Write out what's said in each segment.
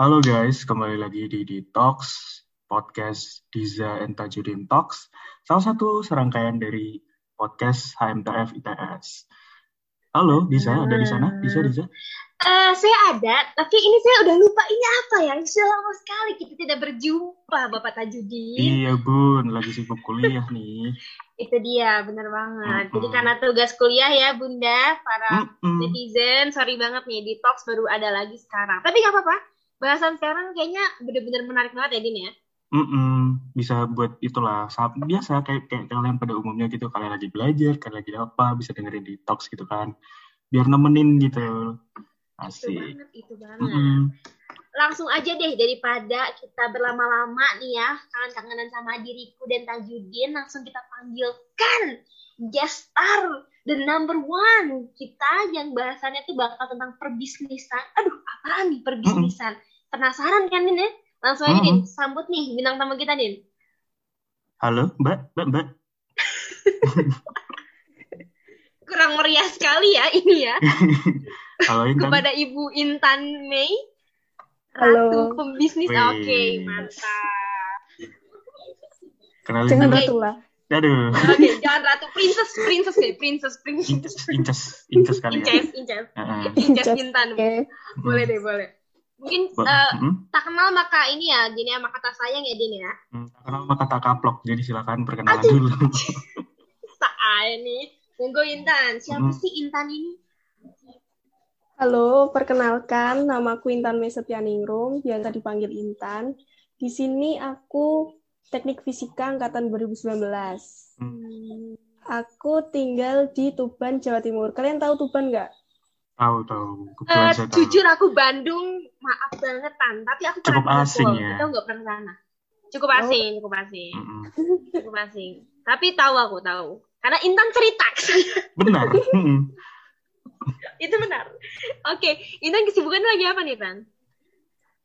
Halo guys, kembali lagi di Detox, podcast Diza and Tajudin Talks, salah satu serangkaian dari podcast HMTF ITS. Halo Diza, ada di sana? Diza, Diza? Eh, saya ada, tapi ini saya udah lupa ini apa ya? Sudah lama sekali kita tidak berjumpa, Bapak Tajudin. Iya bun, lagi sibuk kuliah nih. Itu dia, bener banget. Jadi Mm-mm. karena tugas kuliah ya, Bunda, para Mm-mm. netizen, sorry banget nih, detox baru ada lagi sekarang. Tapi nggak apa-apa, bahasan sekarang kayaknya bener-bener menarik banget ya, Din ya? Mm-mm. Bisa buat itulah, saat biasa kayak, kayak kalian pada umumnya gitu, kalian lagi belajar, kalian lagi apa, bisa dengerin Detox gitu kan. Biar nemenin gitu. Itu Asik. banget, itu banget. Mm-mm. Langsung aja deh, daripada kita berlama-lama nih ya, kangen-kangenan sama diriku dan Tajudin, langsung kita panggilkan guest star, the number one. Kita yang bahasannya tuh bakal tentang perbisnisan. Aduh, apaan nih perbisnisan? Penasaran kan, Din ya? Langsung aja, Din. Sambut nih bintang tamu kita, Din. Halo, Mbak, Mbak, Mbak. Kurang meriah sekali ya ini ya. Halo Intan. Kepada Ibu Intan Mei. Halo. Ratu pembisnis. Oke, mantap. Kenalin Jangan. Oke. ratu lah. Aduh, Oke, jangan ratu, princess, princess deh, princess, princess. inces, inces, inces kali ya. Inces, Inces. Inces Inces, Intan. Oke. Boleh deh, boleh. Mungkin Bo- eh, mm, tak kenal maka ini ya, Din ya, maka tak sayang ya, Din ya. mm, tak kenal maka tak kaplok, jadi silakan perkenalan Aduh. dulu. Tak aja nih. Monggo Intan. Siapa Hmm. sih Intan ini? Halo, perkenalkan namaku Intan Mesetianingrum, biasa dipanggil Intan. Di sini aku Teknik Fisika angkatan 2019. Hmm, Aku tinggal di Tuban, Jawa Timur. Kalian tahu Tuban nggak? Tahu tahu, Eh, saya tahu. jujur aku Bandung, maaf banget Tan, tapi aku Cukup pernah asing ya. Kita nggak pernah sana. Cukup Oh. asing, cukup asing, Mm-mm. cukup asing. Tapi tahu aku tahu. Karena Intan cerita ke saya. Benar. Itu benar. Oke, Intan kesibukan lagi apa nih, Tan?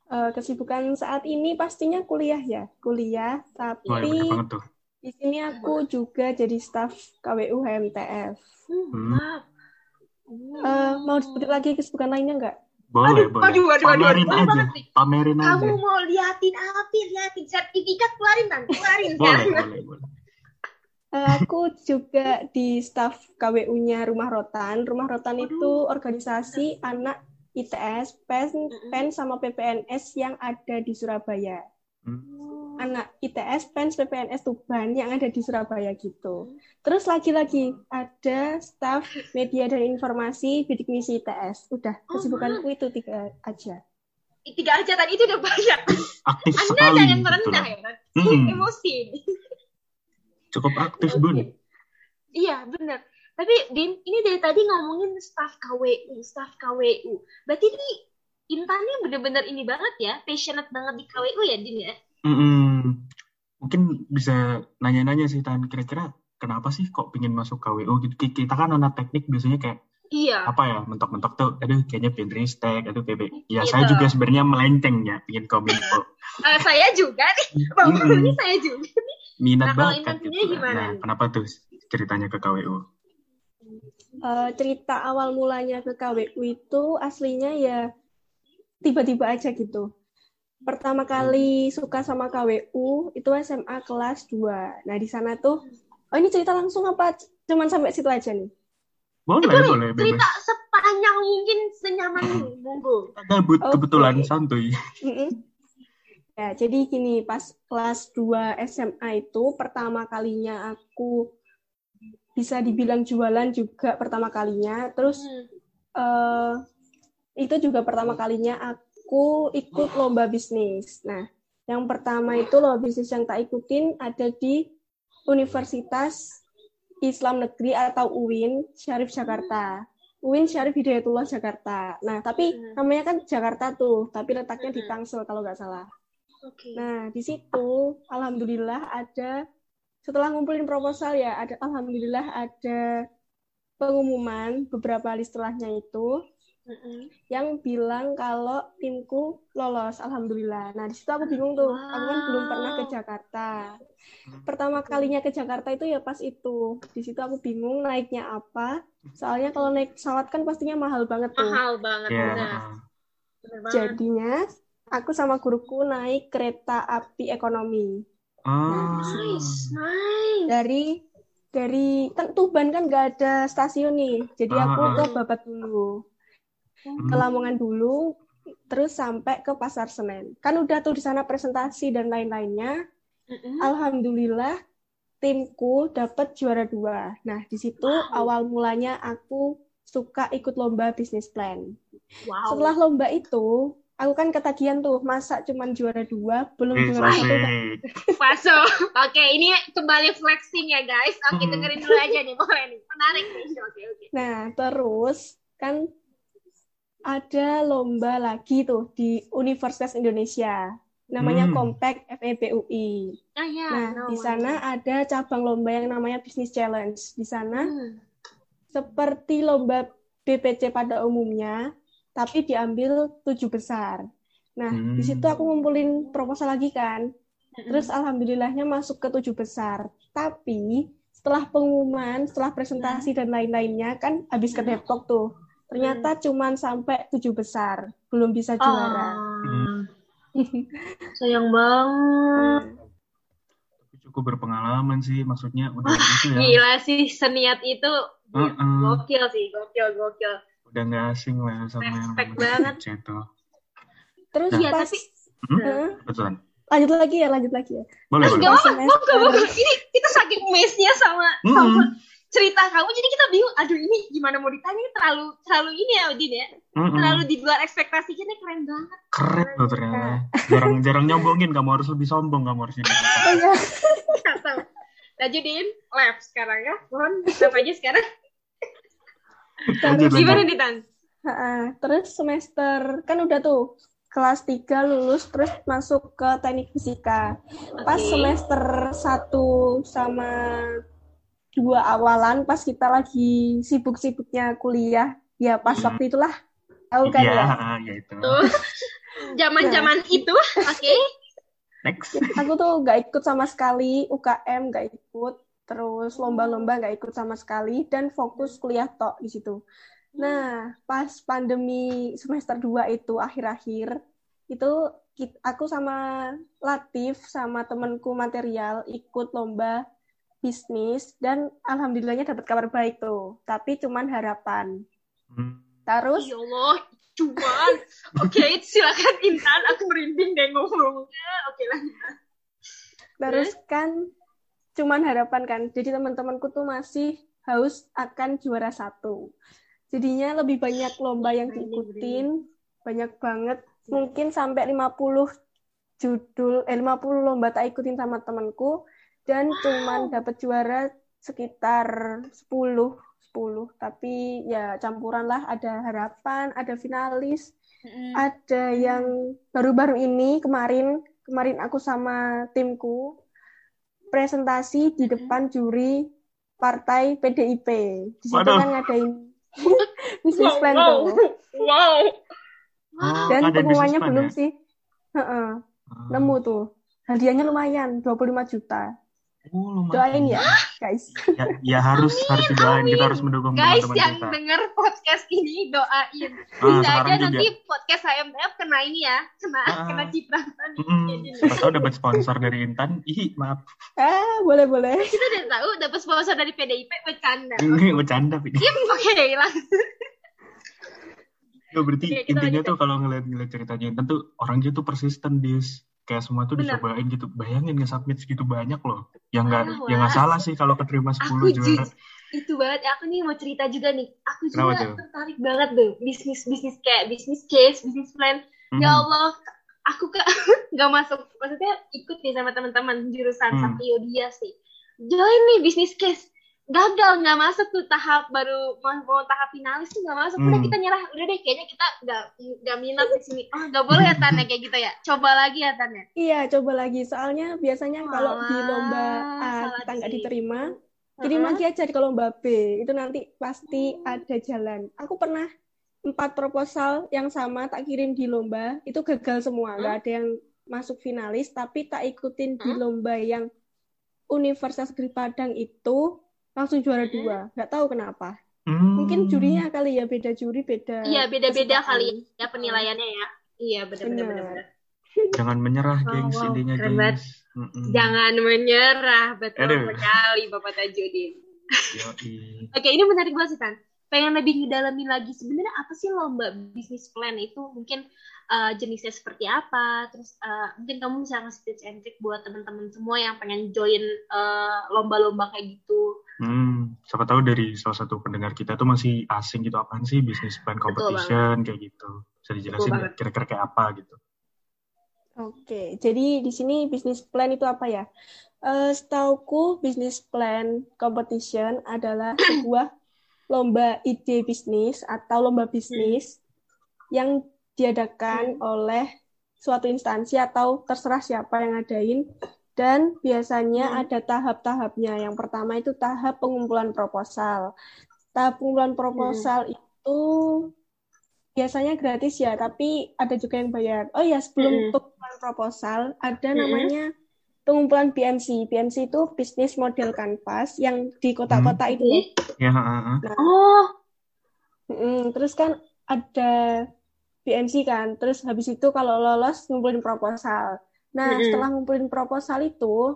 Eh, kesibukan saat ini pastinya kuliah ya, kuliah. Tapi banget tuh. di sini aku juga jadi staf KWU HMTF. Hmm, Hmm. Hmm. Eh, mau disebutin lagi kesibukan lainnya nggak? Boleh, aduh, boleh. aduh, aduh, aduh, Pamerin boleh aja, pamerin aja. Kamu mau liatin apa? Liatin sertifikat keluarin Tan, keluarin Boleh, kan? boleh, boleh. Eh, aku juga di staf KWU-nya Rumah Rotan. Rumah Rotan itu organisasi anak ITS, PEN, PEN sama PPNS yang ada di Surabaya. Hmm. Anak ITS, PEN, PPNS Tuban yang ada di Surabaya gitu. Terus lagi-lagi ada staf media dan informasi bidik misi ITS. Udah, Oh, kesibukanku itu tiga aja. Tiga aja tadi itu udah banyak. Aktif Anda sekali. jangan gitu merendah ya. Mm-mm. Emosi. Cukup aktif, Oke. Bun. Iya, benar. Tapi Din, ini dari tadi ngomongin staff KWU, staff KWU. Berarti ini Intan ini bener-bener ini banget ya, passionate banget di KWU ya, Din ya? Mm-mm. Mungkin bisa nanya-nanya sih, Tan. Kira-kira kenapa sih kok pingin masuk KWU gitu? Ki- Kita kan anak teknik biasanya kayak Iya. apa ya mentok-mentok tuh aduh kayaknya pengen ristek aduh PB ya Gitu. saya juga sebenarnya melenceng ya pingin kominfo Eh, saya juga nih, Bang Mm-mm. ini saya juga. minat Nah, kalau bakat Intan gitu gimana nah nih? kenapa tuh ceritanya ke KWU Eh, cerita awal mulanya ke KWU itu aslinya ya tiba-tiba aja gitu. Pertama kali suka sama KWU itu SMA kelas 2. Nah, di sana tuh oh ini cerita langsung apa cuman sampai situ aja nih? boleh Boleh, boleh cerita bebas sepanjang mungkin senyaman monggo. gabut Oke. kebetulan santuy. Ya, jadi gini, pas kelas 2 SMA itu pertama kalinya aku bisa dibilang jualan juga pertama kalinya. Terus Hmm. eh itu juga pertama kalinya aku ikut lomba bisnis. Nah, yang pertama itu lomba bisnis yang tak ikutin ada di Universitas Islam Negeri atau UIN Syarif Jakarta. UIN Syarif Hidayatullah Jakarta. Nah, tapi namanya kan Jakarta tuh, tapi letaknya di. Tangsel kalau nggak salah. Oke. Nah, di situ alhamdulillah ada setelah ngumpulin proposal ya, ada alhamdulillah ada pengumuman beberapa hari setelahnya itu Mm-mm. yang bilang kalau timku lolos, alhamdulillah. Nah, di situ aku bingung tuh, aku kan belum pernah ke Wow. Jakarta. Pertama kalinya ke Jakarta itu ya pas itu. Di situ aku bingung naiknya apa. Soalnya kalau naik pesawat kan pastinya mahal banget tuh. Mahal banget, ya benar. Benar banget. Jadinya aku sama guruku naik kereta api ekonomi. Ah. Nice, nice. Dari dari kan Tuban kan nggak ada stasiun nih, jadi aku Ah. ke Babat dulu, Hmm. ke Lamongan dulu, terus sampai ke Pasar Senen. Kan udah tuh di sana presentasi dan lain-lainnya. Mm-mm. Alhamdulillah timku dapat juara dua. Nah di situ awal mulanya aku suka ikut lomba bisnis plan. Wow. Setelah lomba itu, aku kan ketagihan tuh, masa cuman juara dua, belum Wih, juara satu. asik. Faso. Oke, ini kembali flexing ya guys. Oke, Hmm. dengerin dulu aja nih, boleh nih. Menarik nih. Oke, oke. Nah, terus kan ada lomba lagi tuh di Universitas Indonesia. Namanya Hmm. Compact FEBUI. Ah ya. Nah, no di sana ada cabang lomba yang namanya Business Challenge. Di sana Hmm. seperti lomba BPC pada umumnya, tapi diambil tujuh besar. Nah, di Hmm. situ aku ngumpulin proposal lagi kan. Terus alhamdulillahnya masuk ke tujuh besar. Tapi setelah pengumuman, setelah presentasi dan lain-lainnya kan habis ke Depok tuh. Ternyata cuman sampai tujuh besar, belum bisa juara. Ah. Sayang banget. Tapi cukup berpengalaman sih, maksudnya udah itu ya. Gila sih seniat itu. Heeh. Gokil sih, gokil, gokil. Udah nggak asing lah sama yang Respect namanya banget. Itu. Terus Iya, pas tapi- Hmm? Betul. lanjut lagi ya, lanjut lagi ya. Boleh, boleh. Gak semester- monggo, monggo. Ini kita saking mesnya sama Hmm. sama cerita kamu, jadi kita bingung. Aduh ini gimana mau ditanya? Ini terlalu terlalu ini ya, Udin ya. Mm-mm. Terlalu di luar ekspektasi kita keren banget. Keren loh ternyata. Jarang jarang nyombongin, kamu harus lebih sombong, kamu harus jadi. Kacau. Lanjutin lab sekarang ya. Mohon lab aja sekarang. Lanjut, Gimana nih Tan? Terus semester kan udah tuh kelas 3 lulus terus masuk ke teknik fisika. Pas semester 1 sama dua awalan pas kita lagi sibuk-sibuknya kuliah, ya pas Hmm. waktu itulah tahu kan Iya, ya. ya itu. Tuh. Zaman-zaman itu, oke. Next. Aku tuh nggak ikut sama sekali UKM nggak ikut, terus lomba-lomba nggak ikut sama sekali dan fokus kuliah tok di situ. Nah, pas pandemi semester 2 itu akhir-akhir, itu kit- aku sama Latif sama temenku material ikut lomba bisnis dan alhamdulillahnya dapat kabar baik tuh. Tapi cuman harapan. Hmm. Terus Ya Allah, cuman. Oke, silakan Intan. Aku merinding deh ngomongnya. Oke lah. Terus kan cuman harapan kan. Jadi teman-temanku tuh masih haus akan juara satu. Jadinya lebih banyak lomba yang diikutin, banyak banget. Mungkin sampai 50 judul, eh 50 lomba tak ikutin sama temanku dan cuman dapat juara sekitar 10 10 tapi ya campuran lah ada harapan ada finalis ada yang baru-baru ini kemarin kemarin aku sama timku presentasi di depan juri partai PDIP. Di situ Waduh. kan ngadain bisnis Wow, plan wow. tuh. Wow. Oh, Dan ada pengumumannya belum ya? sih. Heeh, Ah. nemu tuh. Hadiahnya lumayan, 25 juta. Oh, lumayan. Doain ya, guys. Ya, ya harus harus didoain. Kita harus mendukung Guys teman-teman yang kita. denger podcast ini doain. Ah, Bisa aja juga. nanti podcast HMTF kena ini ya, kena Ah. kena cipratan. Jadi, Siapa tahu dapat sponsor dari Intan. Ih, maaf. Ah, boleh-boleh. kita udah tahu dapat sponsor dari PDIP bercanda. Ini bercanda. Ini. Oke, langsung. Ya, berarti Oke, kita intinya tuh kalau ngeliat-ngeliat ceritanya Intan tuh orangnya tuh persisten, Dis. Kayak semua tuh Bener. dicobain gitu. Bayangin nge-submit segitu banyak loh. Ya nggak Parah, ya nggak salah sih kalau keterima 10 Aku juara. itu banget aku nih mau cerita juga nih aku Kenapa juga tuh? tertarik banget tuh bisnis bisnis kayak bisnis case bisnis plan Mhm. ya Allah aku ke nggak masuk maksudnya ikut nih sama teman-teman jurusan Hmm. Satrio dia sih join nih bisnis case gagal nggak masuk tuh tahap baru mau, mau tahap finalis tuh nggak masuk udah Hmm. kita nyerah udah deh kayaknya kita nggak nggak minat di sini oh nggak boleh ya Tan ya kayak gitu ya coba lagi ya Tan ya Iya, coba lagi. Soalnya biasanya kalau di lomba A Wah, kita nggak diterima, kirim lagi aja ke lomba B. Itu nanti pasti ada jalan. Aku pernah empat proposal yang sama tak kirim di lomba, itu gagal semua. Nggak ada yang masuk finalis, tapi tak ikutin di Hmm? lomba yang Universitas Negeri Padang itu langsung juara dua. Nggak tahu kenapa. Hmm. Mungkin jurinya kali ya, beda juri, beda Iya beda-beda kesukaan. kali ya penilaiannya ya. Iya benar-benar Benar. benar. Jangan menyerah, Wow, gengs. wow, Intinya, keren gengs. Mm-mm. Jangan menyerah, betul Aduh. sekali Bapak Tajudin. Oke, ini menarik banget sih, Tan. Pengen lebih ngedalamin lagi sebenarnya apa sih lomba bisnis plan itu? Mungkin eh, jenisnya seperti apa? Terus eh, mungkin kamu bisa ngasih tips and trick buat teman-teman semua yang pengen join eh, lomba-lomba kayak gitu. Hmm, siapa tahu dari salah satu pendengar kita tuh masih asing gitu apaan sih business plan competition kayak gitu. Bisa dijelasin kira-kira kayak apa gitu? Oke, jadi di sini bisnis plan itu apa ya? Eh, setauku bisnis plan competition adalah sebuah lomba ide bisnis atau lomba bisnis yang diadakan oleh suatu instansi atau terserah siapa yang ngadain dan biasanya Hmm. ada tahap-tahapnya. Yang pertama itu tahap pengumpulan proposal. Tahap pengumpulan proposal itu biasanya gratis ya, tapi ada juga yang bayar. Oh ya, sebelum Mm-mm. pengumpulan proposal ada Mm-mm. namanya pengumpulan BMC. BMC itu Business Model Canvas yang di kota-kota itu. loh. Ya, heeh, heeh. Oh, Mm, terus kan ada BMC kan, terus habis itu kalau lolos ngumpulin proposal. Nah, Mm-mm. setelah ngumpulin proposal itu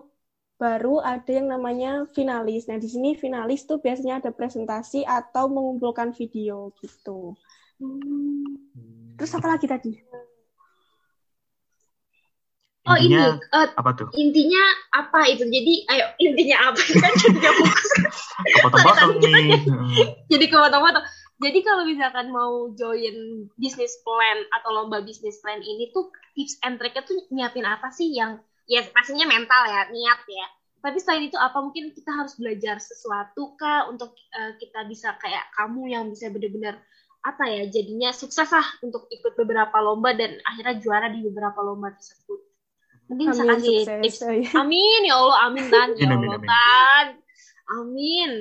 baru ada yang namanya finalis. Nah, di sini finalis tuh biasanya ada presentasi atau mengumpulkan video gitu. Terus apa lagi tadi? oh ini Intinya eh, apa tuh? intinya apa itu? Jadi, ayo intinya apa? kan jadi fokus. Kepotong-potong nih. Heeh. jadi. Jadi kalau misalkan mau join bisnis plan atau lomba bisnis plan ini tuh tips and tricknya tuh nyiapin apa sih yang ya pastinya mental ya niat ya. Tapi selain itu apa mungkin kita harus belajar sesuatu kah untuk eh, kita bisa kayak kamu yang bisa benar-benar apa ya jadinya sukses lah untuk ikut beberapa lomba dan akhirnya juara di beberapa lomba tersebut. Mungkin bisa Amin, kasih sukses. tips. Amin ya Allah, amin Tan. Ya Amin, amin, Allah amin. Tan. Amin.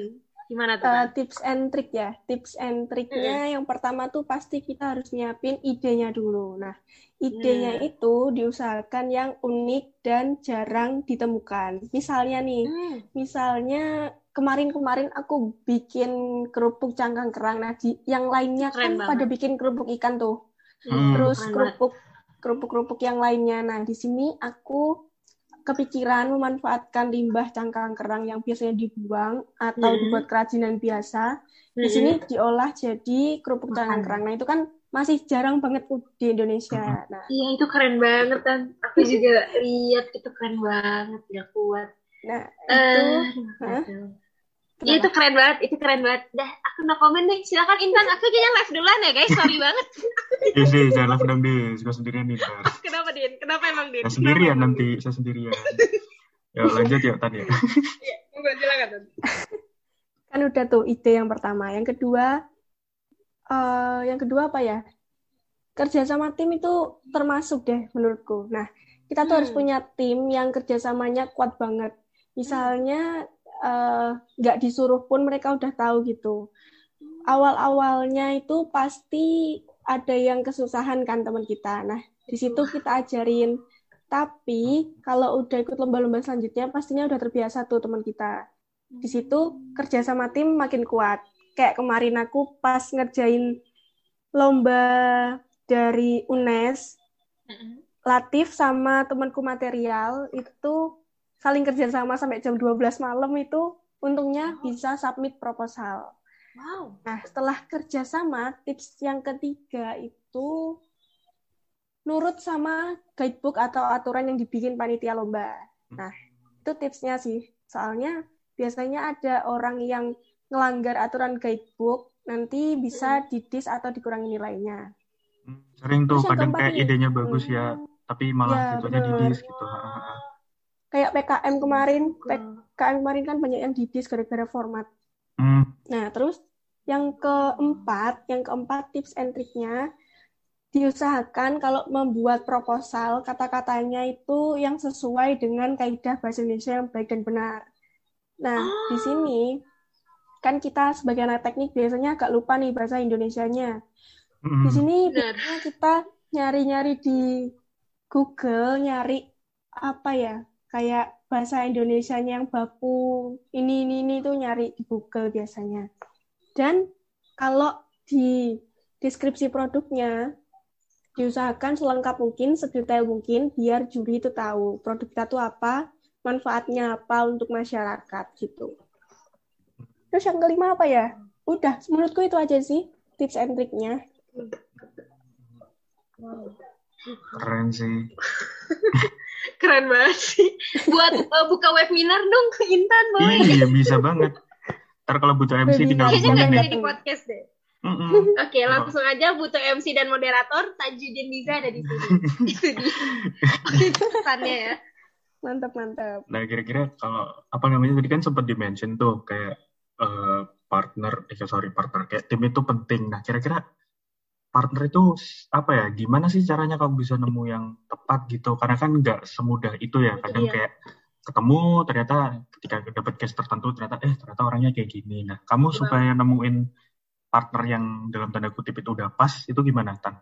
Gimana tuh? Tan? tips and trick ya. Tips and tricknya yang pertama tuh pasti kita harus nyiapin idenya dulu. Nah, idenya Hmm. itu diusahakan yang unik dan jarang ditemukan. Misalnya nih, Hmm. misalnya kemarin-kemarin aku bikin kerupuk cangkang kerang. Nah, di, yang lainnya Keren kan banget. pada bikin kerupuk ikan tuh. Hmm. Terus Keren kerupuk kerupuk-kerupuk yang lainnya. Nah, di sini aku kepikiran memanfaatkan limbah cangkang kerang yang biasanya dibuang atau Hmm. dibuat kerajinan biasa. Di Mm-mm. sini diolah jadi kerupuk cangkang kerang. Nah, itu kan masih jarang banget di Indonesia. Nah, Iya itu keren banget kan. Aku juga lihat itu keren banget, gak kuat. nah Eh, itu Hah? aduh. Iya itu keren banget, itu keren banget. Dah, aku no komen deh. Silakan Intan, aku kayaknya live duluan ya guys. Sorry banget. Iya sih, jangan langsung dong deh. Suka sendirian nih. Kenapa Din? Kenapa emang Din? Saya sendirian nanti, saya sendirian. Ya, lanjut ya, Tan ya. Iya, monggo silakan. Tan. kan udah tuh ide yang pertama. Yang kedua, eh, yang kedua apa ya? Kerja sama tim itu termasuk deh menurutku. Nah, kita tuh harus Hmm. punya tim yang kerjasamanya kuat banget. Misalnya nggak disuruh pun mereka udah tahu gitu. Awal-awalnya itu pasti ada yang kesusahan kan teman kita. Nah, di situ kita ajarin. Tapi kalau udah ikut lomba-lomba selanjutnya pastinya udah terbiasa tuh teman kita. Di situ kerja sama tim makin kuat. Kayak kemarin aku pas ngerjain lomba dari UNES. Latif sama temanku material itu saling kerja sama sampai jam 12 malam itu untungnya bisa submit proposal. Wow. Nah, setelah kerja sama, tips yang ketiga itu nurut sama guidebook atau aturan yang dibikin panitia lomba. Nah, itu tipsnya sih. Soalnya biasanya ada orang yang ngelanggar aturan guidebook, nanti bisa didis atau dikurangi nilainya. Hmm, Sering tuh, Terus kadang kayak idenya bagus ya, Hmm, tapi malah Ya, jatuhnya didis gitu. Kayak PKM kemarin, Suka. PKM kemarin kan banyak yang didis gara-gara format. Hmm, Nah, terus yang keempat, yang keempat tips and triknya diusahakan kalau membuat proposal kata-katanya itu yang sesuai dengan kaidah bahasa Indonesia yang baik dan benar. Nah, di sini kan kita sebagai anak teknik biasanya agak lupa nih bahasa Indonesianya. hmm, Di sini kita nyari-nyari di Google, nyari apa ya, kayak bahasa Indonesianya yang baku, ini, ini, ini tuh nyari di Google biasanya. Dan kalau di deskripsi produknya, diusahakan selengkap mungkin, sedetail mungkin, biar juri itu tahu produk kita tuh apa, manfaatnya apa untuk masyarakat gitu. Terus yang kelima apa ya? Udah, menurutku itu aja sih tips and triknya. Keren sih. Keren banget sih. Buat uh, buka webinar dong ke Intan, Boy. Iya, bisa banget. Ntar kalau butuh MC tinggal hubungin nggak ya. jadi di podcast deh. Mm-mm. Oke, langsung aja butuh MC dan moderator. Tajudin Niza ada di sini. Itu dia. Pesannya ya. Mantap, mantap. Nah, kira-kira kalau apa namanya tadi kan sempat di-mention tuh kayak eh, partner, eh sorry partner, kayak tim itu penting. Nah, kira-kira partner itu apa ya? Gimana sih caranya kamu bisa nemu yang tepat gitu? Karena kan nggak semudah itu ya. Kadang Iya. kayak ketemu ternyata ketika dapat case tertentu ternyata eh ternyata orangnya kayak gini. Nah, kamu Betul. supaya nemuin partner yang dalam tanda kutip itu udah pas itu gimana, Tan?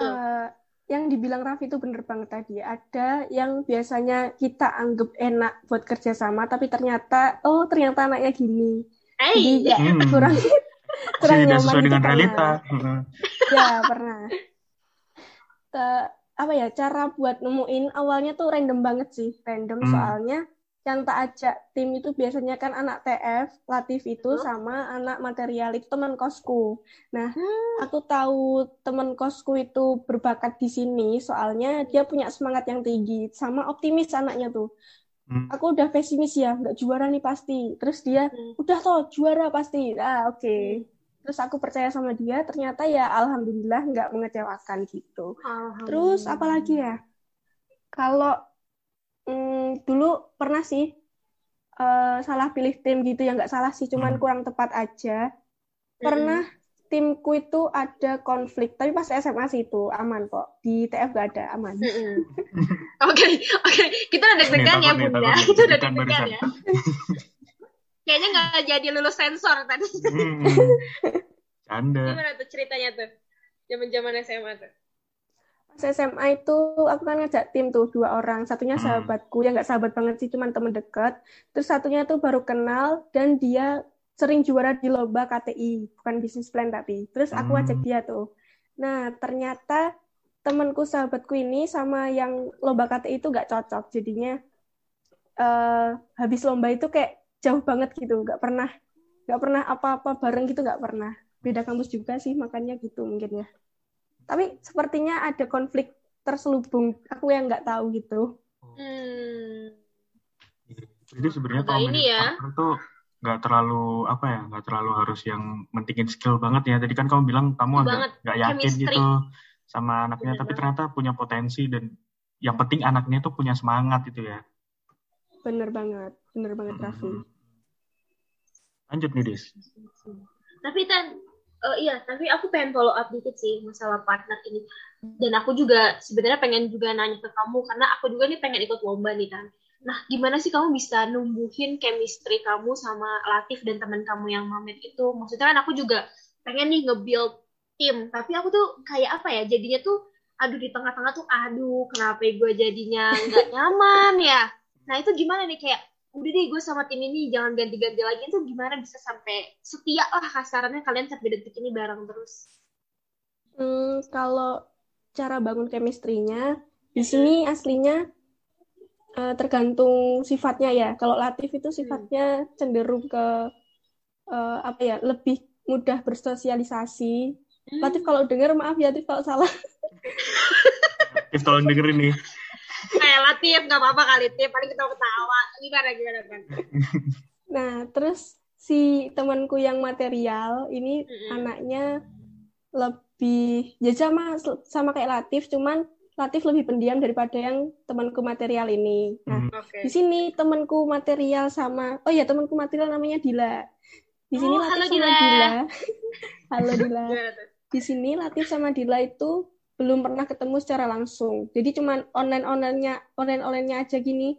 Eh, yang dibilang Raffi itu bener banget tadi. Ada yang biasanya kita anggap enak buat kerjasama, tapi ternyata, oh ternyata anaknya gini. Jadi Eh, ya Hmm. kurang kurang Tidak sesuai dengan pernah. realita. Ya pernah. Te- apa ya cara buat nemuin awalnya tuh random banget sih, random Hmm. soalnya yang tak ajak tim itu biasanya kan anak TF, Latif itu Hmm. sama anak material itu teman kosku. Nah, Hmm. aku tahu teman kosku itu berbakat di sini soalnya dia punya semangat yang tinggi sama optimis anaknya tuh. Hmm. Aku udah pesimis ya, nggak juara nih pasti. Terus dia, Hmm. udah toh juara pasti. Ah, oke. Terus aku percaya sama dia, ternyata ya alhamdulillah nggak mengecewakan gitu. Terus apa lagi ya? Kalau mm, dulu pernah sih eh, salah pilih tim gitu ya nggak salah sih, cuman Hmm. kurang tepat aja. Pernah timku itu ada konflik, tapi pas SMA sih itu aman kok. Di TF nggak ada aman. Mm-mm. Oke, oke. Kita udah deg-degan ya, Bunda. Itu udah Deg-degan ya. Kayaknya nggak jadi lulus sensor tadi. Hmm. Canda. Gimana tuh ceritanya tuh? Zaman-zaman SMA tuh. Pas SMA itu aku kan ngajak tim tuh dua orang, satunya Hmm. sahabatku yang nggak sahabat banget sih, cuman temen deket. Terus satunya tuh baru kenal dan dia sering juara di lomba KTI, bukan bisnis plan tapi. Terus aku Hmm. ajak dia tuh. Nah ternyata temenku sahabatku ini sama yang lomba KTI itu nggak cocok, jadinya eh habis lomba itu kayak jauh banget gitu, nggak pernah nggak pernah apa-apa bareng gitu nggak pernah. Beda kampus juga sih, makanya gitu mungkin ya. Tapi sepertinya ada konflik terselubung. Aku yang nggak tahu gitu. Hmm. Jadi sebenarnya Agak kalau ini ya. tuh nggak terlalu apa ya, nggak terlalu harus yang mentingin skill banget ya. Tadi kan kamu bilang kamu agak nggak yakin Chemistry. gitu sama anaknya, Bener tapi banget. ternyata punya potensi dan yang penting anaknya tuh punya semangat itu ya. Bener banget. Bener banget, Raffi. Hmm. Lanjut nih, Dis. Tapi Tan, eh, iya, tapi aku pengen follow up dikit sih masalah partner ini. Dan aku juga sebenarnya pengen juga nanya ke kamu karena aku juga nih pengen ikut lomba nih Tan. Nah, gimana sih kamu bisa numbuhin chemistry kamu sama Latif dan teman kamu yang Mamet itu? Maksudnya kan aku juga pengen nih nge-build tim, tapi aku tuh kayak apa ya? Jadinya tuh aduh di tengah-tengah tuh aduh kenapa gue jadinya nggak nyaman ya? Nah, itu gimana nih kayak udah deh gue sama tim ini jangan ganti-ganti lagi itu gimana bisa sampai setia lah kasarannya kalian sampai detik ini bareng terus Hmm, kalau cara bangun chemistry-nya, di sini aslinya eh, tergantung sifatnya ya. Kalau Latif itu sifatnya cenderung ke eh, apa ya, lebih mudah bersosialisasi. Latif kalau dengar maaf ya Latif kalau salah. If tolong dengerin nih. Eh Latif nggak apa-apa kali Tip paling kita ketawa gimana gimana kan Nah, terus si temanku yang material ini Mm-mm. anaknya lebih ya sama sama kayak Latif, cuman Latif lebih pendiam daripada yang temanku material ini. Nah, Hmm. oke di sini temanku material sama oh ya temanku material namanya Dila. Di sini Oh, Latif halo, sama Dila. Dila. Halo Dila. Di sini Latif sama Dila itu belum pernah ketemu secara langsung. Jadi cuman online-onlinenya online-onlinenya aja gini.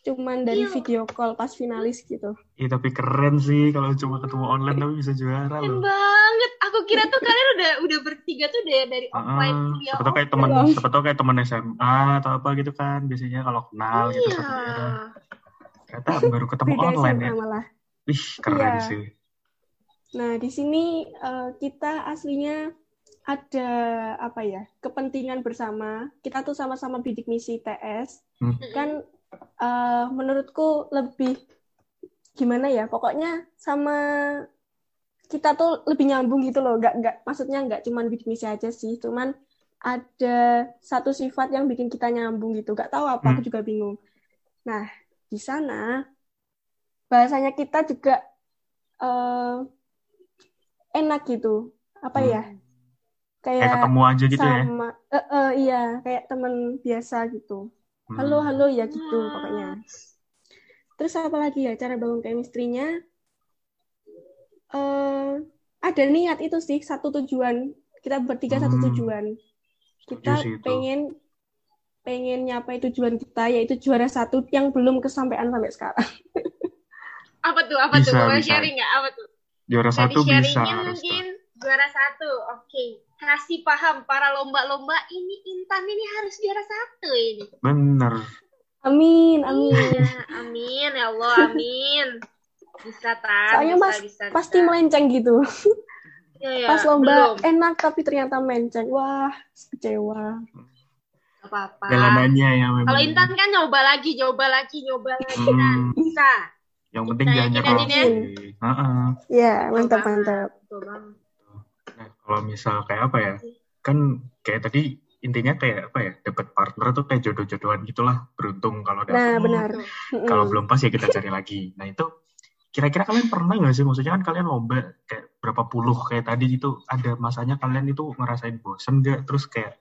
Cuman dari Iya. video call pas finalis gitu. Iya tapi keren sih kalau cuma ketemu online tapi bisa juara keren loh. banget aku kira tuh kalian udah udah bertiga tuh dari dari offline Heeh. kuliah siapa tau kayak teman, siapa tau kayak teman SMA atau apa gitu kan biasanya kalau kenal gitu iya satu daerah. Ternyata baru ketemu online ya. malah. Wih keren Iya. sih. Nah, di sini eh, kita aslinya ada apa ya kepentingan bersama. Kita tuh sama-sama bidik misi TS Hmm. kan eh, menurutku lebih gimana ya pokoknya sama kita tuh lebih nyambung gitu loh. Nggak nggak maksudnya nggak cuman bidik misi aja sih cuman ada satu sifat yang bikin kita nyambung gitu. Nggak tahu apa aku Hmm. juga bingung. Nah di sana bahasanya kita juga eh, enak gitu. Apa Hmm. ya Kayak kayak ketemu aja gitu ya. sama eh, eh, iya kayak teman biasa gitu Hmm. halo halo ya gitu pokoknya terus apa lagi ya cara bangun chemistry-nya eh ada niat itu sih satu tujuan kita bertiga satu Hmm. tujuan kita pengen pengen nyapai tujuan kita yaitu juara satu yang belum kesampaian sampai sekarang Apa tuh? Apa Bisa, tuh? Boleh bisa. sharing nggak? Apa tuh? Juara satu bisa tuh. mungkin juara satu. Oke. Kasih paham para lomba-lomba ini Intan ini harus juara satu ini. Bener. amin amin Iya, amin ya Allah, amin. Bisa tan, Soalnya bisa, mas bisa, pasti bisa. melenceng gitu Iya, iya, pas lomba belum. enak tapi ternyata melenceng wah kecewa Nggak apa-apa. Jalanannya ya memang. Kalau Intan kan nyoba lagi, nyoba lagi, nyoba lagi. Hmm. Tan. Bisa. Yang penting jangan nyerah. Heeh. ya Betul mantap mantap betul banget. Nah, kalau misal kayak apa ya? Kan kayak tadi intinya kayak apa ya? Dapat partner tuh kayak jodoh-jodohan gitulah. Beruntung kalau dapat. nah benar. Kalau belum pas ya kita cari lagi. Nah itu kira-kira kalian pernah nggak sih? Maksudnya kan kalian lomba kayak berapa puluh kayak tadi gitu. Ada masanya kalian itu ngerasain bosen nggak? Terus kayak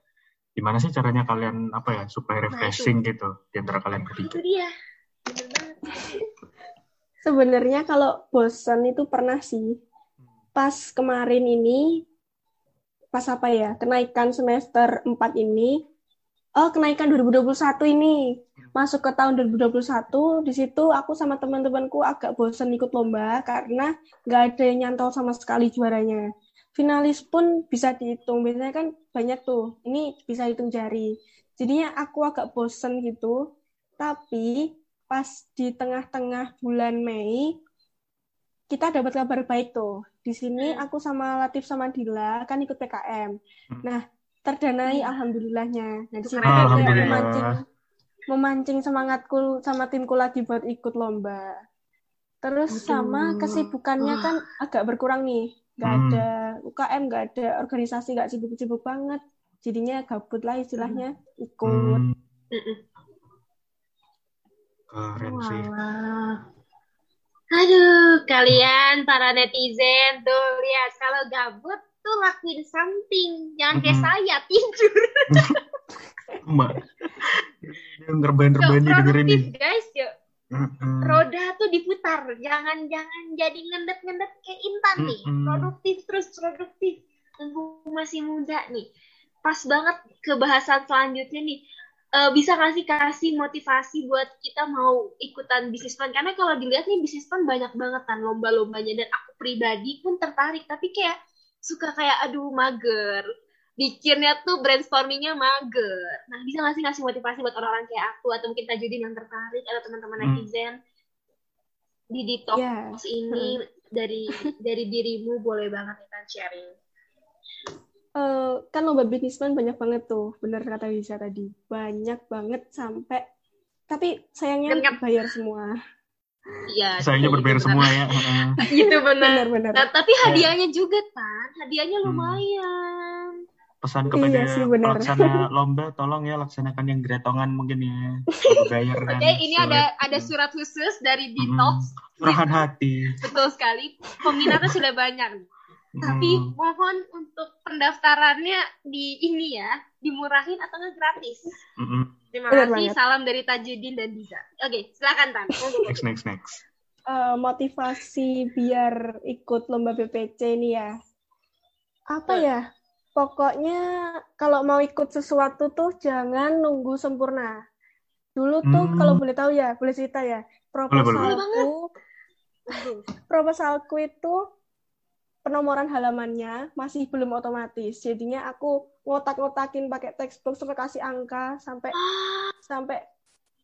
gimana sih caranya kalian apa ya supaya refreshing gitu di antara kalian Itu bertiga? Sebenarnya kalau bosan itu pernah sih. Pas kemarin ini, pas apa ya, kenaikan semester 4 ini, oh kenaikan 2021 ini, masuk ke tahun 2021, di situ aku sama teman-temanku agak bosan ikut lomba karena nggak ada yang nyantol sama sekali juaranya. Finalis pun bisa dihitung, biasanya kan banyak tuh, ini bisa hitung jari. Jadinya aku agak bosan gitu, tapi pas di tengah-tengah bulan Mei kita dapat kabar baik tuh. Di sini Hmm. aku sama Latif sama Dila kan ikut PKM. Hmm. Nah, terdanai Iya. alhamdulillahnya. Nah, di kayak Alhamdulillah. memancing memancing semangatku sama timku lagi buat ikut lomba. Terus Aduh. sama kesibukannya Wah. kan agak berkurang nih. Nggak Hmm. ada UKM, nggak ada organisasi, nggak sibuk-sibuk banget. Jadinya gabut lah istilahnya ikut. Hmm, keren sih. Walah. Aduh, kalian para netizen tuh lihat kalau gabut tuh lakuin something. Jangan kayak Mm-mm. saya tidur. Mbak, ngerbain-ngerbain nih dengerin nih. Produktif guys, yuk. Mm-mm. Roda tuh diputar. Jangan jangan jadi ngendet-ngendet kayak Intan nih. Mm-mm. Produktif terus produktif. Mumpung masih muda nih. Pas banget ke bahasan selanjutnya nih. Eh, bisa kasih kasih motivasi buat kita mau ikutan bisnis plan karena kalau dilihat nih bisnis plan banyak banget kan lomba-lombanya. Dan aku pribadi pun tertarik. Tapi kayak suka kayak aduh mager. Bikinnya tuh brainstormingnya mager. Nah bisa nggak sih ngasih motivasi buat orang-orang kayak aku atau mungkin Tajudin yang tertarik atau teman-teman Hmm. netizen di detox Ya. ini dari dari dirimu boleh banget kita sharing Eh, kan lomba bisnismen banyak banget tuh, bener kata Lisa tadi. Banyak banget sampai tapi sayangnya Genep. bayar semua. Iya, Sayangnya itu berbayar benar. semua ya. Heeh. Itu benar. Nah, tapi hadiahnya juga kan, hadiahnya Hmm. lumayan. Pesan kepada Iya sih, pelaksana lomba, tolong ya laksanakan yang gretongan mungkin ya. Bayar kan. Oke, ini sulit. ada ada surat khusus dari. Detox. Curahan hati. Betul sekali. Peminatnya sudah banyak. Tapi Mm. mohon untuk pendaftarannya di ini ya, dimurahin atau nggak gratis. Mm-mm. Terima Benar kasih. banget. Salam dari Tajudin dan Diza. Oke, silakan Tan. Next, next, next. Eh, motivasi biar ikut lomba BPC ini ya. Apa ya? Pokoknya kalau mau ikut sesuatu tuh jangan nunggu sempurna. Dulu tuh Hmm. kalau boleh tahu ya, boleh cerita ya. Boleh, boleh, boleh. Proposalku, proposalku itu penomoran halamannya masih belum otomatis. Jadinya aku ngotak-ngotakin pakai textbook sampai kasih angka sampai sampai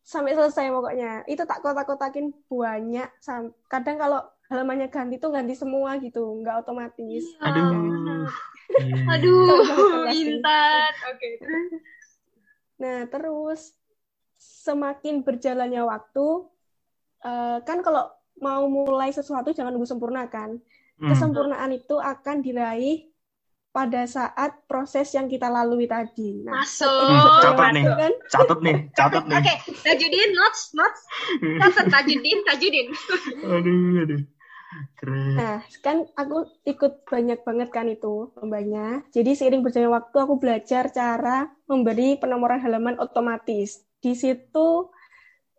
sampai selesai pokoknya. Itu tak kotak-kotakin banyak. Kadang kalau halamannya ganti tuh ganti semua gitu, nggak otomatis. Iya, Aduh. benar. Iya. Aduh. Intan. Oke. Nah, terus semakin berjalannya waktu, eh, kan kalau mau mulai sesuatu jangan nunggu sempurna kan. Hmm. Kesempurnaan itu akan diraih pada saat proses yang kita lalui tadi. Nah, Masuk. Hmm, catat nih. kan? Catat nih, catat nih. Oke, Tajudin, notes, notes. Catat Tajudin, Tajudin. Aduh, aduh. Keren. Nah, kan aku ikut banyak banget kan itu lombanya. Jadi seiring berjalannya waktu aku belajar cara memberi penomoran halaman otomatis. Di situ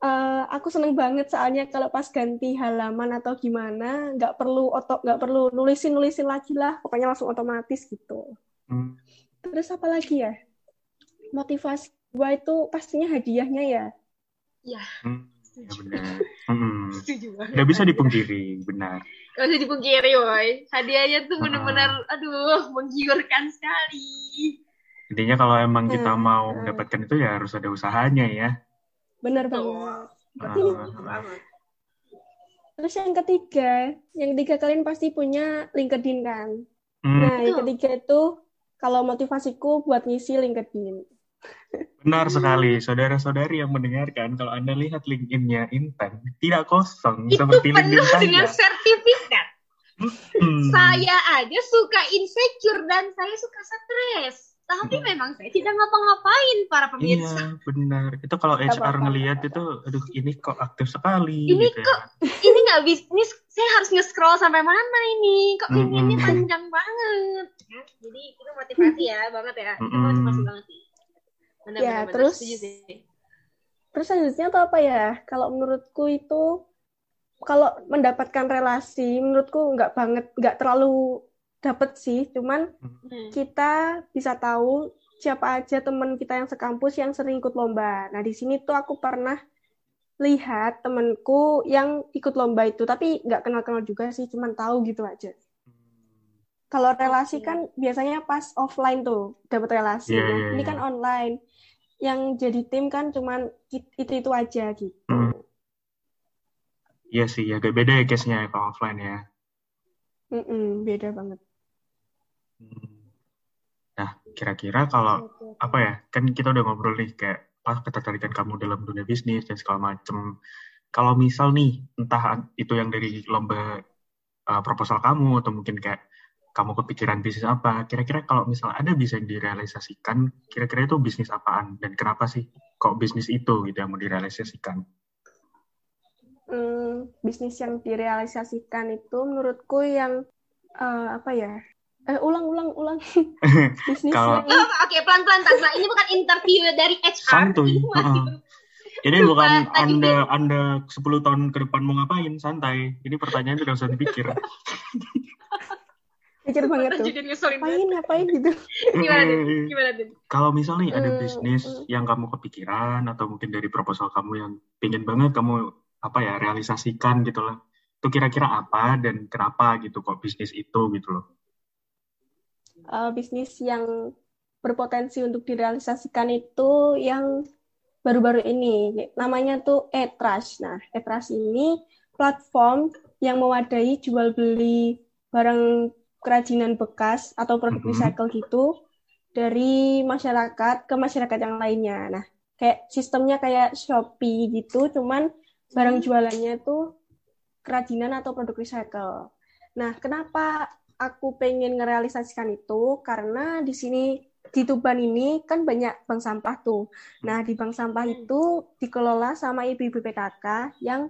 eh, aku seneng banget soalnya kalau pas ganti halaman atau gimana nggak perlu oto nggak perlu nulisin nulisin lagi lah, pokoknya langsung otomatis gitu. Hmm. Terus apa lagi ya? Motivasi gua itu pastinya hadiahnya ya. Hmm, ya benar. Hmm. Setuju banget. Nggak bisa dipungkiri, benar. Gak usah dipungkiri, woy. Hadiahnya tuh Ah. bener-bener, aduh, menggiurkan sekali. Intinya kalau emang kita Hmm, mau hmm. mendapatkan itu ya harus ada usahanya ya. Bener Betul. banget. Ah, Terus yang ketiga, yang ketiga kalian pasti punya LinkedIn kan? hmm, Nah, yang Betul. ketiga itu kalau motivasiku buat ngisi LinkedIn. benar sekali, saudara-saudari yang mendengarkan, kalau Anda lihat LinkedIn-nya Intan, tidak kosong Itu seperti penuh LinkedIn dengan saya. sertifikat. Hmm. Saya aja suka insecure dan saya suka stres. Tapi memang saya tidak ngapa-ngapain para pemirsa. Iya, benar. Itu kalau HR apa-apa, ngelihat itu, aduh ini kok aktif sekali Ini gitu kok Ini nggak bisa, ini saya harus nge-scroll sampai mana ini? Kok ini, ini panjang banget. Ya, Jadi itu motivasi ya, banget ya. Itu Mm-mm. motivasi banget sih. Benar, Ya, benar, benar. terus- sih. Terus selanjutnya tuh apa ya? Kalau menurutku itu kalau mendapatkan relasi, menurutku nggak banget, nggak terlalu dapet sih. Cuman Hmm. kita bisa tahu siapa aja teman kita yang sekampus yang sering ikut lomba. Nah, di sini tuh aku pernah lihat temenku yang ikut lomba itu, tapi nggak kenal-kenal juga sih, cuman tahu gitu aja. Kalau relasi kan biasanya pas offline tuh dapat relasi. Iya, Nah, iya, ini iya. kan online. Yang jadi tim kan cuman itu-itu aja gitu. Hmm. Iya sih, agak beda ya case-nya ya kalau offline ya. Mm-mm, beda banget. Nah, kira-kira kalau apa ya kan kita udah ngobrol nih kayak apa ketertarikan kamu dalam dunia bisnis dan segala macem kalau misal nih entah itu yang dari lomba uh, proposal kamu atau mungkin kayak kamu kepikiran bisnis apa kira-kira kalau misal ada bisa yang direalisasikan kira-kira itu bisnis apaan dan kenapa sih kok bisnis itu gitu yang mau direalisasikan Hmm, bisnis yang direalisasikan itu menurutku yang eh, apa ya? Eh, ulang, ulang, ulang. bisnis Kalau- yang Oh, Oke, pelan-pelan Tazla. Ini bukan interview dari HR. Santuy, Ini masih Jadi Lupa, bukan tadi anda anda 10 tahun ke depan mau ngapain santai ini pertanyaan tidak usah dipikir pikir banget tuh. Jadi ngeselin banget. Ngapain, ngapain gitu. Gimana, Din? Gimana? Kalau misal nih ada Hmm, bisnis hmm. yang kamu kepikiran atau mungkin dari proposal kamu yang pingin banget kamu apa ya realisasikan gitu lah. Itu kira-kira apa dan kenapa gitu kok bisnis itu gitu loh. Eh, bisnis yang berpotensi untuk direalisasikan itu yang baru-baru ini. Namanya tuh Etrash. Nah, Etrash ini platform yang mewadahi jual beli barang kerajinan bekas atau produk Mhm. recycle gitu dari masyarakat ke masyarakat yang lainnya. Nah, kayak sistemnya kayak Shopee gitu, cuman barang jualannya tuh kerajinan atau produk recycle. Nah, kenapa aku pengen ngerealisasikan itu? Karena di sini di Tuban ini kan banyak bank sampah tuh. Nah, di bank sampah itu dikelola sama ibu-ibu PKK yang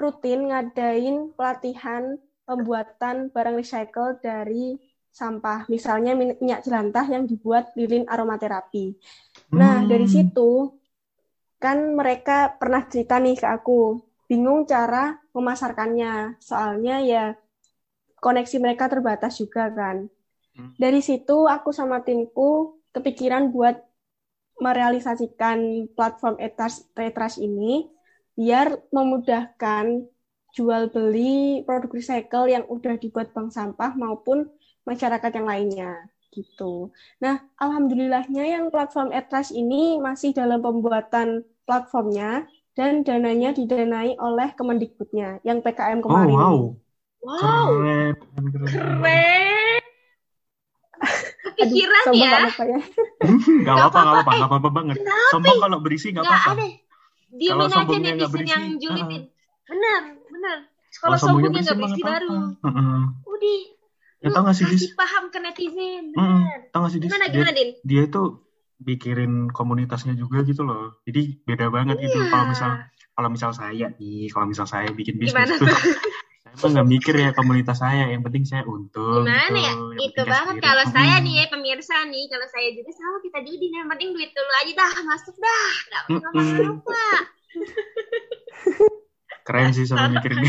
rutin ngadain pelatihan pembuatan barang recycle dari sampah. Misalnya min- minyak jelantah yang dibuat lilin aromaterapi. Nah, Hmm. dari situ kan mereka pernah cerita nih ke aku, bingung cara memasarkannya. Soalnya ya koneksi mereka terbatas juga kan. Hmm. Dari situ aku sama timku kepikiran buat merealisasikan platform Etras, Etras ini biar memudahkan jual beli produk recycle yang udah dibuat bank sampah maupun masyarakat yang lainnya gitu. Nah, alhamdulillahnya yang platform Etras ini masih dalam pembuatan platformnya dan dananya didanai oleh Kemendikbudnya yang PKM Oh kemarin. wow. Wow, Keren, keren, keren. keren. Kepikiran Sombong ya. ya. Gak apa-apa, gak apa-apa, gak apa-apa banget. Sombong kalau berisi gak apa-apa. Kalau aja netizen berisi, yang julitin. Benar, benar. Kalau sombongnya nggak berisi baru. Udah, Ya tau gak sih, Dis? paham ke netizen. Benar. Tau gak sih, Dis? Gimana, Dia, gimana, Din? dia tuh mikirin komunitasnya juga gitu loh. Jadi beda banget gitu. Iya. Kalau misal kalau misal saya nih, kalau misal saya bikin bisnis Gimana tuh? Saya nggak mikir ya komunitas saya. Yang penting saya untung. Gimana gitu. ya? Itu banget kalau saya nih ya pemirsa nih, kalau saya juga sama kita jadi yang penting duit dulu aja dah masuk dah, nggak Mm-mm. apa-apa. Keren sih sama mikirin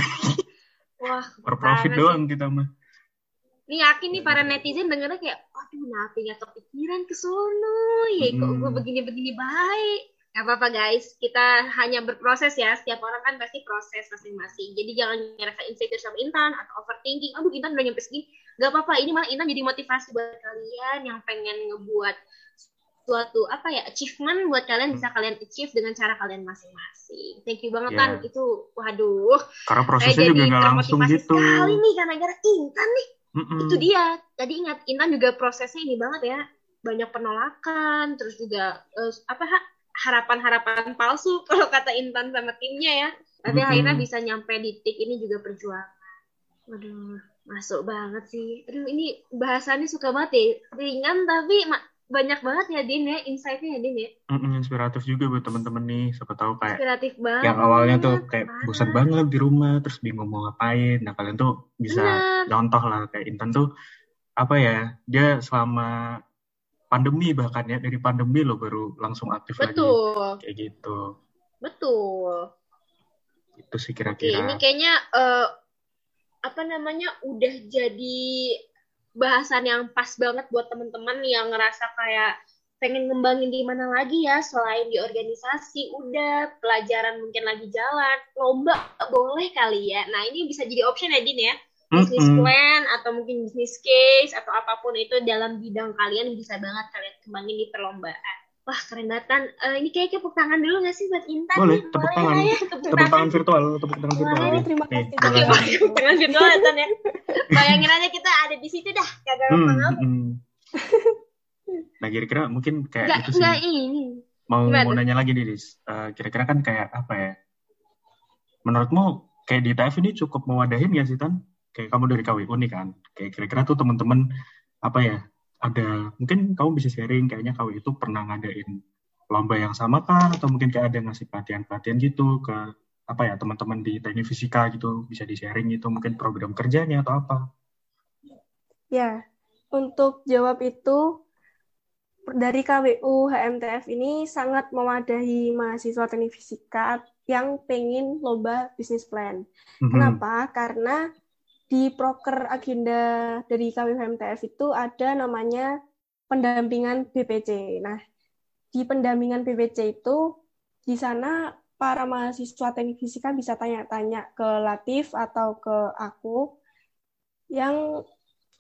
Wah, per profit doang kita mah. Nih yakin nih para netizen dengernya kayak, aduh kenapa nggak kepikiran ke sono ya kok gue begini-begini baik. Gak apa-apa guys, kita hanya berproses ya. Setiap orang kan pasti proses masing-masing. Jadi jangan ngerasa insecure sama Intan atau overthinking. Aduh Intan udah nyampe segini. Gak apa-apa, ini malah Intan jadi motivasi buat kalian yang pengen ngebuat suatu apa ya achievement buat kalian bisa kalian achieve dengan cara kalian masing-masing. Thank you banget Ya. Tan. Itu waduh, Karena prosesnya juga nggak langsung gitu. sekali nih karena gara Intan nih Mm-mm. itu dia tadi ingat Intan juga prosesnya ini banget ya banyak penolakan terus juga eh, apa ha- harapan-harapan palsu kalau kata Intan sama timnya ya. Tapi Mm-mm. akhirnya bisa nyampe di titik ini juga perjuangan. Waduh masuk banget sih. Aduh ini bahasannya suka banget ya. Ringan tapi ma- banyak banget ya Din ya. Insight-nya ya Din ya. Mm-mm, inspiratif juga buat temen-temen nih. Siapa tahu kayak inspiratif banget. yang awalnya tuh kayak Parah. bosan banget di rumah terus bingung mau ngapain. Nah kalian tuh bisa Bener. contoh lah. Kayak Intan tuh apa ya dia selama pandemi bahkan ya dari pandemi lo baru langsung aktif lagi. Betul. Kayak gitu. Betul. Itu sih kira-kira. Ini kayaknya eh, apa namanya udah jadi bahasan yang pas banget buat temen-temen yang ngerasa kayak pengen ngembangin di mana lagi ya selain di organisasi. Udah pelajaran mungkin lagi jalan. Lomba boleh kali ya. Nah ini bisa jadi option ya Din ya bisnis Mm-mm. plan atau mungkin bisnis case atau apa pun itu dalam bidang kalian bisa banget kalian kembangin di perlombaan wah keren banget. Eh, ini kayak tepuk tangan dulu nggak sih buat Intan Boleh, nih? tepuk tangan. lah ya, tepuk tepuk tangan tangan virtual tepuk tangan virtual Boleh, terima Nih, kasih. Oke, lagi. Bang. Dengan virtual ya, Tan, ya. Bayangin aja kita ada di situ dah. Kagak Hmm, ngapa-ngapa. hmm. nah kira-kira mungkin kayak Enggak, itu sih enggak ini. mau Gimana? mau nanya lagi nih Dis Eh, kira-kira kan kayak apa ya menurutmu kayak di TF ini cukup mewadahin ya sih Tan kayak kamu dari KWU nih kan kayak kira-kira tuh teman-teman apa ya ada mungkin kamu bisa sharing kayaknya KWU itu pernah ngadain lomba yang sama kan atau mungkin kayak ada ngasih pelatihan-pelatihan gitu ke apa ya teman-teman di teknik fisika gitu bisa di sharing itu mungkin program kerjanya atau apa Ya, untuk jawab itu dari KWU HMTF ini sangat mewadahi mahasiswa teknik fisika yang pengen lomba bisnis plan. Mhm. Kenapa? Karena di proker agenda dari KWU HMTF itu ada namanya pendampingan BPC. Nah, di pendampingan BPC itu di sana para mahasiswa teknik fisika bisa tanya-tanya ke Latif atau ke aku yang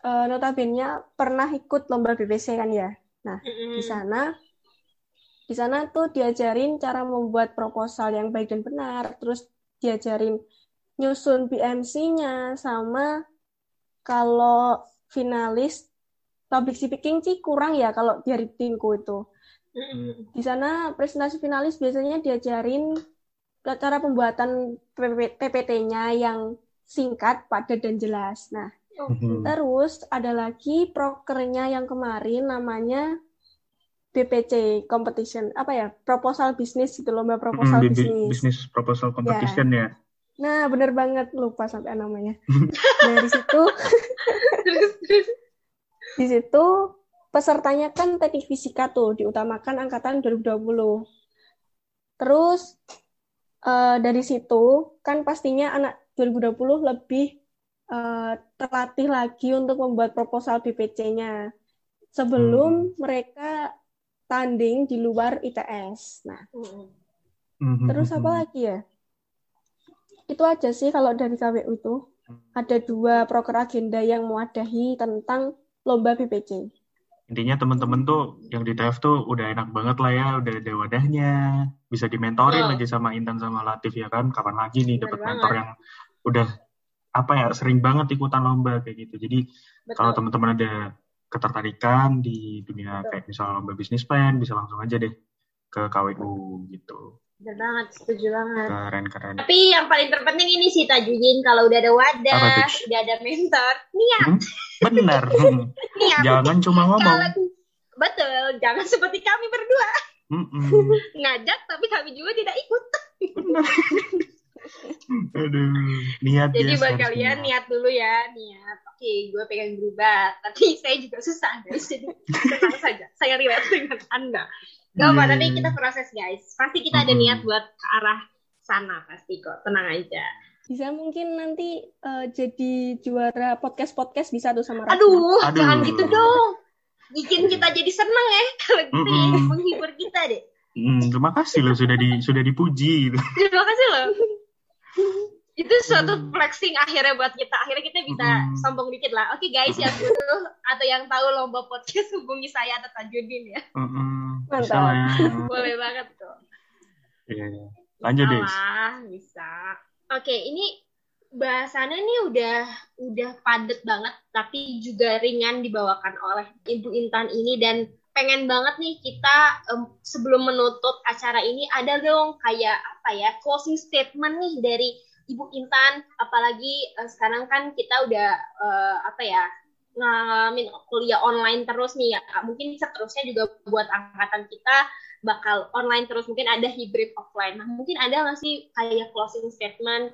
eh, notabene pernah ikut lomba BPC kan ya. Nah, di sana di sana tuh diajarin cara membuat proposal yang baik dan benar, terus diajarin nyusun BMC-nya sama kalau finalis public speaking sih kurang ya kalau dari timku itu. Di sana presentasi finalis biasanya diajarin cara pembuatan PPT-nya yang singkat, padat dan jelas. Nah. Terus ada lagi prokernya yang kemarin namanya BPC competition apa ya proposal bisnis gitu lomba proposal bi- bisnis. bisnis proposal competition ya Nah bener banget lupa sampai namanya. Nah di situ di situ pesertanya kan teknik fisika tuh diutamakan angkatan 2020. Terus eh, dari situ kan pastinya anak 2020 lebih eh, terlatih lagi untuk membuat proposal BPC-nya sebelum mereka tanding di luar ITS. Nah. Mhm, terus apa mhm. lagi ya? Itu aja sih kalau dari KWU itu. Ada dua proker agenda yang mewadahi tentang lomba BPC. intinya teman-teman tuh yang di TF tuh udah enak banget lah ya udah ada wadahnya bisa dimentorin lagi sama Intan sama Latif ya kan kapan lagi nih dapat mentor yang udah apa ya sering banget ikutan lomba kayak gitu. Jadi Betul. kalau teman-teman ada ketertarikan di dunia Betul. kayak misalnya lomba bisnis plan bisa langsung aja deh ke KWU gitu. Bener banget, setuju banget. Keren-keren. Tapi yang paling terpenting ini sih Tajudin, kalau udah ada wadah, Apa udah ada mentor, niat, Hmm, benar. Hmm. niat. Jangan cuma ngomong. Kalau- betul, jangan seperti kami berdua Mm-mm. ngajak tapi kami juga tidak ikut. Aduh, niat Jadi buat kalian niat dulu ya, niat. Oke, gue pengen berubah, tapi saya juga susah guys. Jadi tenang saja, saya relate dengan Anda. Gak apa, Iya. tapi kita proses guys. Pasti kita ada niat buat ke arah sana pasti kok. Tenang aja. Bisa mungkin nanti eh, jadi juara podcast-podcast bisa tuh sama Rasma. Aduh, Aduh. jangan gitu dong. Bikin kita jadi seneng ya kalau gitu ya, Mm-mm. menghibur kita deh. Hmm, terima kasih loh sudah di sudah dipuji gitu. Terima kasih loh. Itu suatu flexing akhirnya buat kita. Akhirnya kita bisa Mm-mm. sombong dikit lah. Oke guys, yang butuh atau yang tahu lomba podcast hubungi saya atau Tajudin ya. Bisa Mantap. lah ya. Boleh banget tuh. Iya. Lanjut deh. Alah, bisa. Oke, ini bahasannya nih udah udah padet banget tapi juga ringan dibawakan oleh Ibu Intan ini dan pengen banget nih kita em, sebelum menutup acara ini ada dong kayak apa ya closing statement nih dari Ibu Intan apalagi eh, sekarang kan kita udah eh, apa ya ngalamin kuliah online terus nih ya mungkin seterusnya juga buat angkatan kita bakal online terus. Mungkin ada hybrid offline. Nah mungkin ada nggak sih kayak closing statement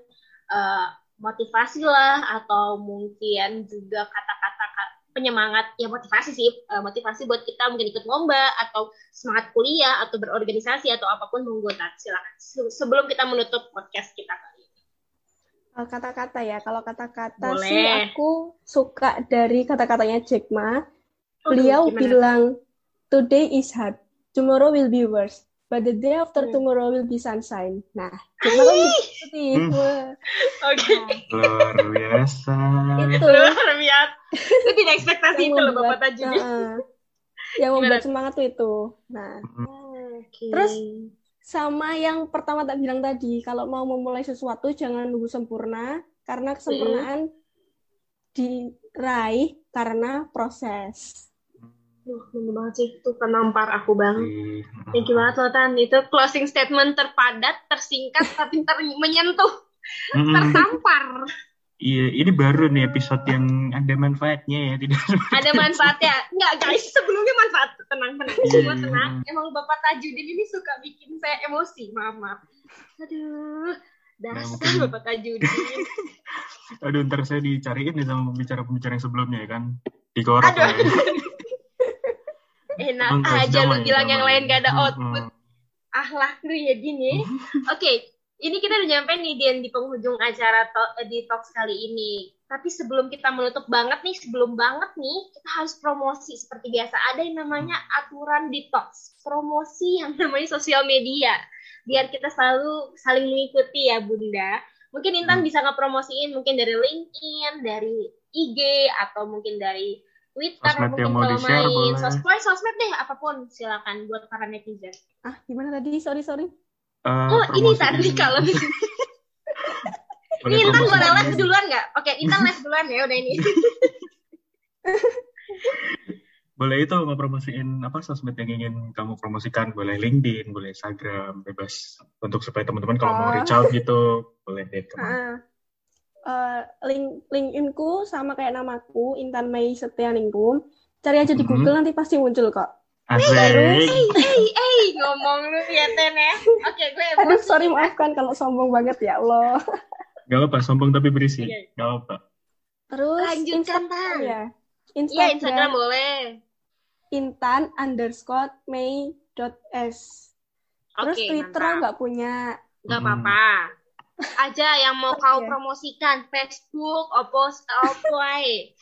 eh, motivasi lah atau mungkin juga kata-kata ka- penyemangat? Ya motivasi sih. Eh, motivasi buat kita mungkin ikut lomba atau semangat kuliah atau berorganisasi atau apa pun monggo silakan. Se- sebelum kita menutup podcast kita kali ini Kata-kata ya, kalau kata-kata Boleh. sih aku suka dari kata-katanya Jack Ma. Aduh, Beliau gimana? bilang, today is hard, tomorrow will be worse, but the day after Hmm. tomorrow will be sunshine. Nah, Jack Ma kan gitu nih. Hmm. Oke Luar biasa. itu luar biasa itu tidak ekspektasi itu loh bapak Tajudin Heeh. yang membuat semangat tuh itu. Nah, Oke. Terus, sama yang pertama tak bilang tadi, kalau mau memulai sesuatu jangan nunggu sempurna, karena kesempurnaan diraih karena proses. Duh, bener banget sih itu penampar aku banget Ih, Thank you banget loh Tan. Itu closing statement terpadat, tersingkat, tapi ter menyentuh, Mm-mm. Iya, ini baru nih episode yang ada manfaatnya ya, tidak Ada manfaatnya. Enggak guys, sebelumnya manfaat. Tenang, tenang. Semua iya. tenang. Emang Bapak Tajudin ini suka bikin saya emosi. Maaf, maaf. Aduh, dasar mungkin- Bapak Tajudin. Aduh, ntar saya dicariin nih sama pembicara-pembicara yang sebelumnya ya kan. Dikorek Aduh. ya. Enak aja lu bilang yang lain gak ada output. Ahlak lu ya, Din ya. Oke, ini kita udah nyampe nih Din di penghujung acara to- eh, di Talks kali ini. Tapi sebelum kita menutup banget nih, sebelum banget nih, kita harus promosi seperti biasa. Ada yang namanya aturan di Talks. Promosi yang namanya sosial media. Biar kita selalu saling mengikuti ya Bunda. Mungkin Intan Hmm. bisa ngepromosiin mungkin dari LinkedIn, dari IG, atau mungkin dari Twitter, Sosmed mungkin kalau main. boleh. Sos- pokoknya sosmed deh, apa pun. Silakan buat para netizen. Ah, gimana tadi? Sorry, sorry. Eh, Oh, ini tadi kalau misalnya ini Intan boleh les duluan nggak? Oke, Intan les duluan ya udah ini. Boleh itu mau promosiin apa sosmed yang ingin kamu promosikan, boleh LinkedIn, boleh Instagram, bebas untuk supaya teman-teman kalau mau Oh. reach out gitu, boleh deh ke mana. Ah. Eh, link LinkedIn-ku sama kayak namaku, Intan Mei Setianingrum. Cari aja di Mhm. Google nanti pasti muncul kok. Asik. Eh, eh, ngomong lu ya Ten ya. Oke, gue Aduh, emosi. sorry maafkan kalau sombong banget ya Allah. Gak apa, sombong tapi berisi. Oke. Gak apa. Terus Lanjutkan, Instagram Tan. ya. Iya, Instagram, Instagram boleh. intan underscore Mei dot s. Terus Oke, Twitter mantap. nggak punya. Nggak Mm-mm. apa-apa. Aja yang mau kau Oke. promosikan Facebook, opo, opo ae.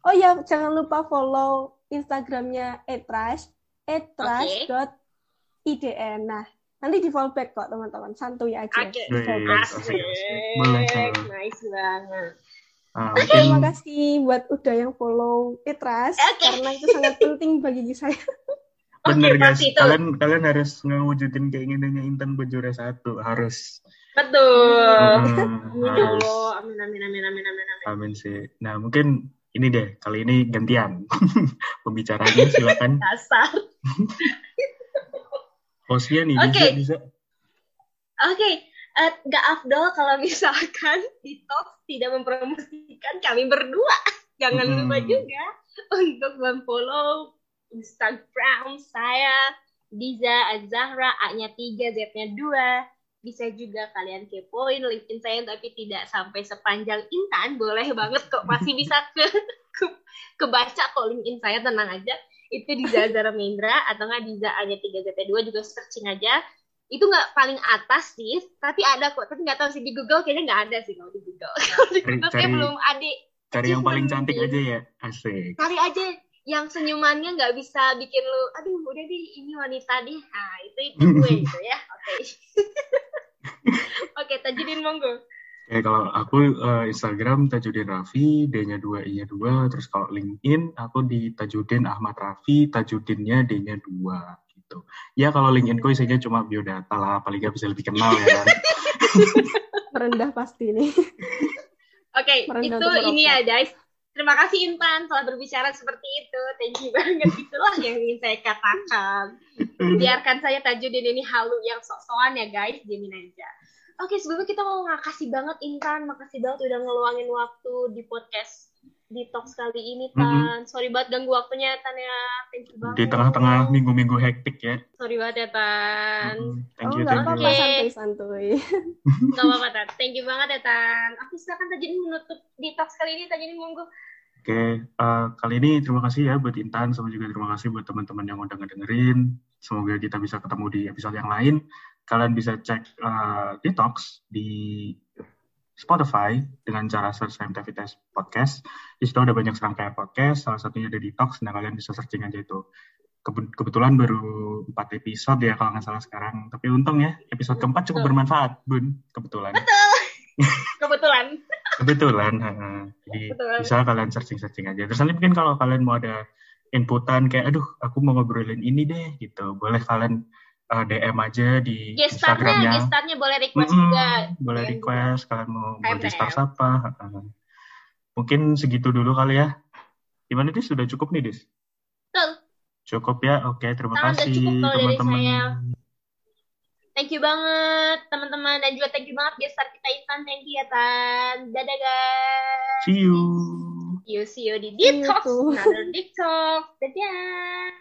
Oh ya, jangan lupa follow Instagramnya etrash, etrash.idn. Nah, nanti di follow back kok teman-teman. Santuy aja. Back. Asik, Asik. Nice banget. Nah, Terima mungkin kasih buat udah yang follow Etras Oke. karena itu sangat penting bagi saya. bener Oke, guys, kalian kalian harus ngewujudin keinginannya Intan buat juara satu, harus. Betul. Hmm, Amin ya harus. Allah. Amin, amin, amin, amin, amin, amin. Amin sih. Nah, mungkin ini deh, kali ini gantian. Pembicaranya silakan Dasar. hostnya nih, Oke. bisa, bisa. Oke, eh, nggak afdol kalau misalkan TikTok tidak mempromosikan kami berdua. Jangan Mm-mm. lupa juga untuk memfollow Instagram saya Diza Azahra A-nya 3, Z-nya 2. Bisa juga kalian kepoin LinkedIn saya tapi tidak sampai sepanjang Intan. Boleh banget kok masih bisa ke, ke kebaca kok LinkedIn saya tenang aja. Itu Diza Azahra Mendra atau nggak Diza A-nya 3, Z-nya 2 juga searching aja itu nggak paling atas sih, tapi ada kok. Tapi nggak tahu sih di Google kayaknya nggak ada sih kalau di Google. Kalau di Cari- Google kayak cari- belum ada. Cari yang paling cantik aja ya. Asik. Cari aja yang senyumannya nggak bisa bikin lu, aduh udah deh ini wanita deh. Nah itu itu gue gitu ya. Oke. Oke, Tajudin monggo. Oke, kalau aku eh, Instagram Tajudin Raffi, D-nya 2, I-nya 2. Terus kalau LinkedIn, aku di Tajudin Ahmad Raffi, Tajudinnya D-nya 2. Gitu. Ya kalau LinkedIn ku isinya cuma biodata lah, paling nggak bisa lebih kenal ya kan. Merendah pasti nih. Oke, Merendah itu ini ya guys. Terima kasih Intan telah berbicara seperti itu. Thank you banget. Itulah yang ingin saya katakan. biarkan saya Tajudin ini halu yang sok-sokan ya guys diamin aja oke sebelumnya kita mau makasih banget Intan makasih banget udah ngeluangin waktu di podcast di talks kali ini Tan sorry banget ganggu waktunya Tan ya thank you banget Di tengah-tengah minggu-minggu hektik ya. sorry banget ya Tan Mm, Thank oh, you, nggak thank you. apa-apa, Oke. santuy-santuy. nggak apa-apa Tan thank you banget ya Tan aku silakan Tajudin menutup di talks kali ini Tajudin monggo Oke, eh, kali ini terima kasih ya buat Intan, sama juga terima kasih buat teman-teman yang udah ngedengerin. Semoga kita bisa ketemu di episode yang lain. Kalian bisa cek eh, Detox di Spotify dengan cara search MTVTS Podcast. Di situ ada banyak serangkaian podcast, salah satunya ada Detox, nah kalian bisa searching aja itu. Kebe- kebetulan baru 4 episode ya kalau nggak salah sekarang. Tapi untung ya, episode keempat cukup Betul. bermanfaat, Bun. Kebetulan. kebetulan Kebetulan, heeh. jadi Betul. bisa kalian searching-searching aja. Terus nanti mungkin kalau kalian mau ada inputan kayak, aduh, aku mau ngobrolin ini deh, gitu. Boleh kalian uh, DM aja di Instagramnya. gestarnya boleh request Mm-mm, juga boleh Yang request, kalian mau HMTF. gestar siapa. heeh. Mungkin segitu dulu kali ya. Gimana, Dis? Sudah cukup nih, Dis? Betul. Cukup ya? Oke, terima udah kasih teman-teman. Thank you banget teman-teman dan juga thank you banget gestar kita Intan. Thank you ya Tan. Dadah guys. See you. See you see you di Detox. too. Another Detox. Dadah.